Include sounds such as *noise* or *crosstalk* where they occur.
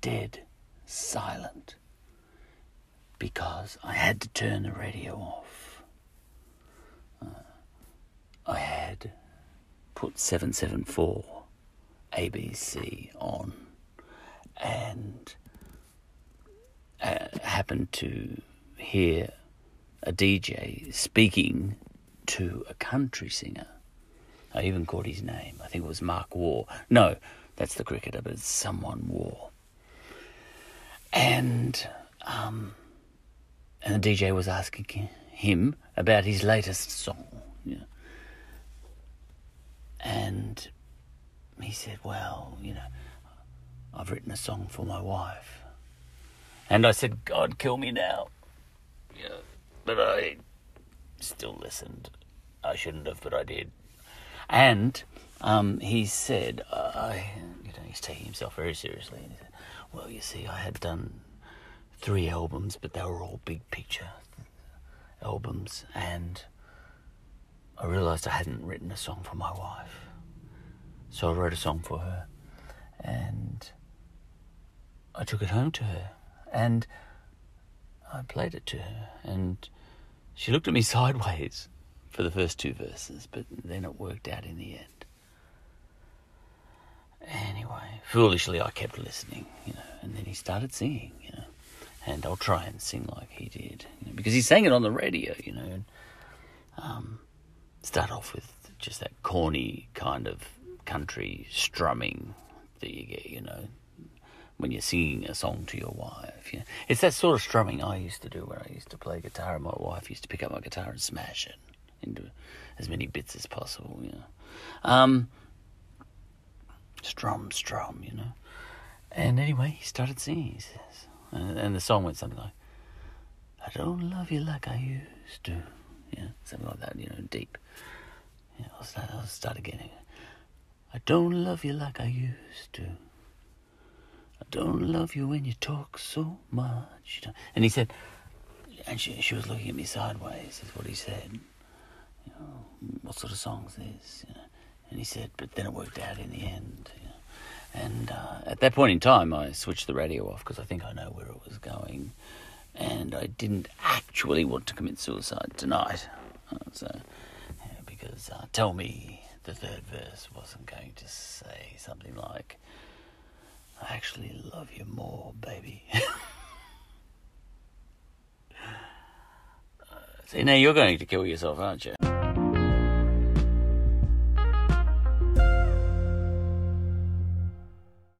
dead silent because I had to turn the radio off. Uh, I had put 774 ABC on and uh, happened to hear a DJ speaking to a country singer. I even caught his name. I think it was Mark Waugh. No, that's the cricketer, but it's someone Waugh. And um, and the DJ was asking him about his latest song. And he said, Well, you know, I've written a song for my wife. And I said, God, kill me now. Yeah, but I still listened. I shouldn't have, but I did. And um, he said, I, he's taking himself oh, very seriously. And he said, Well, you see, I had done three albums, but they were all big picture albums, and I realised I hadn't written a song for my wife. So I wrote a song for her, and I took it home to her, and I played it to her, and she looked at me *laughs* sideways for the first two verses, but then it worked out in the end. Anyway, foolishly I kept listening, you know, and then he started singing, you know and I'll try and sing like he did, you know, because he sang it on the radio, you know. And, um, start off with just that corny kind of country strumming that you get, you know, when you're singing a song to your wife. You know. It's that sort of strumming I used to do when I used to play guitar, and my wife used to pick up my guitar and smash it into as many bits as possible, you know. Um, strum, strum, you know. And anyway, he started singing. He says, and, the song went something like, I don't love you like I used to. Yeah, something like that, you know, deep. Yeah, I'll start, I'll start again. I don't love you like I used to. I don't love you when you talk so much. And he said, and she, she was looking at me sideways, is what he said. You know, what sort of song's this? You know? And he said, but then it worked out in the end. And uh, at that point in time, I switched the radio off because I think I know where it was going. And I didn't actually want to commit suicide tonight. Uh, so, yeah, because uh, tell me the third verse wasn't going to say something like, I actually love you more, baby. *laughs* See, now you're going to kill yourself, aren't you?